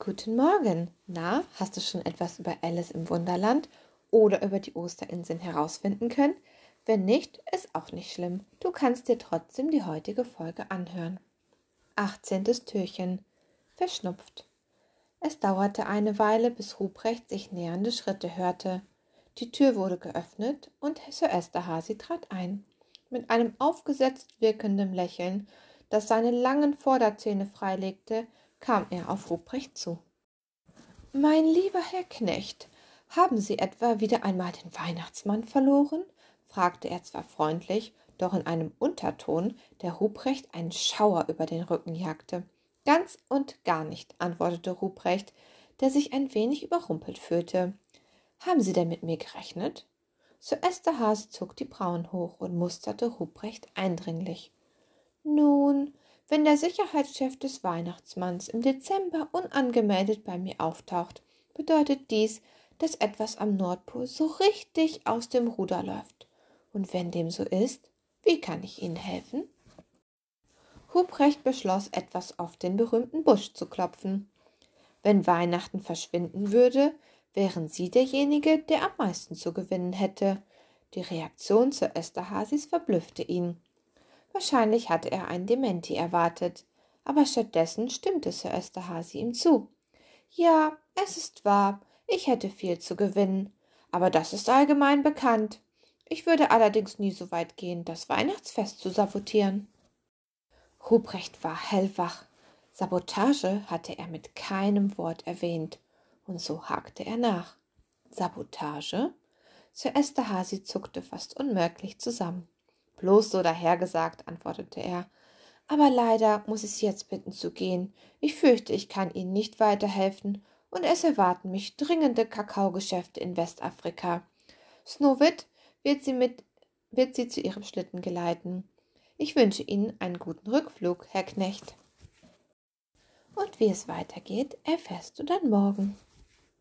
Guten Morgen. Na, hast du schon etwas über Alice im Wunderland oder über die Osterinseln herausfinden können? Wenn nicht, ist auch nicht schlimm. Du kannst dir trotzdem die heutige Folge anhören. 18. Türchen. Verschnupft. Es dauerte eine Weile, bis Ruprecht sich nähernde Schritte hörte. Die Tür wurde geöffnet und Sir Esterhazy trat ein. Mit einem aufgesetzt wirkenden Lächeln, das seine langen Vorderzähne freilegte, kam er auf Ruprecht zu. Mein lieber Herr Knecht, haben Sie etwa wieder einmal den Weihnachtsmann verloren? fragte er zwar freundlich, doch in einem Unterton, der Ruprecht einen Schauer über den Rücken jagte. Ganz und gar nicht, antwortete Ruprecht, der sich ein wenig überrumpelt fühlte. Haben Sie denn mit mir gerechnet? Sir Esterhase zog die Brauen hoch und musterte Ruprecht eindringlich. Nun, wenn der Sicherheitschef des Weihnachtsmanns im Dezember unangemeldet bei mir auftaucht, bedeutet dies, dass etwas am Nordpol so richtig aus dem Ruder läuft. Und wenn dem so ist, wie kann ich Ihnen helfen? Huprecht beschloss, etwas auf den berühmten Busch zu klopfen. Wenn Weihnachten verschwinden würde, wären Sie derjenige, der am meisten zu gewinnen hätte. Die Reaktion zu Esterhazys verblüffte ihn. Wahrscheinlich hatte er ein Dementi erwartet, aber stattdessen stimmte Sir Esterhazy ihm zu. Ja, es ist wahr, ich hätte viel zu gewinnen, aber das ist allgemein bekannt. Ich würde allerdings nie so weit gehen, das Weihnachtsfest zu sabotieren. Ruprecht war hellwach. Sabotage hatte er mit keinem Wort erwähnt, und so hakte er nach. Sabotage? Sir Esterhazy zuckte fast unmerklich zusammen. Bloß so dahergesagt, antwortete er. Aber leider muss ich Sie jetzt bitten zu gehen. Ich fürchte, ich kann Ihnen nicht weiterhelfen, und es erwarten mich dringende Kakaogeschäfte in Westafrika. Snowit wird sie mit wird sie zu ihrem Schlitten geleiten. Ich wünsche Ihnen einen guten Rückflug, Herr Knecht. Und wie es weitergeht, erfährst du dann morgen.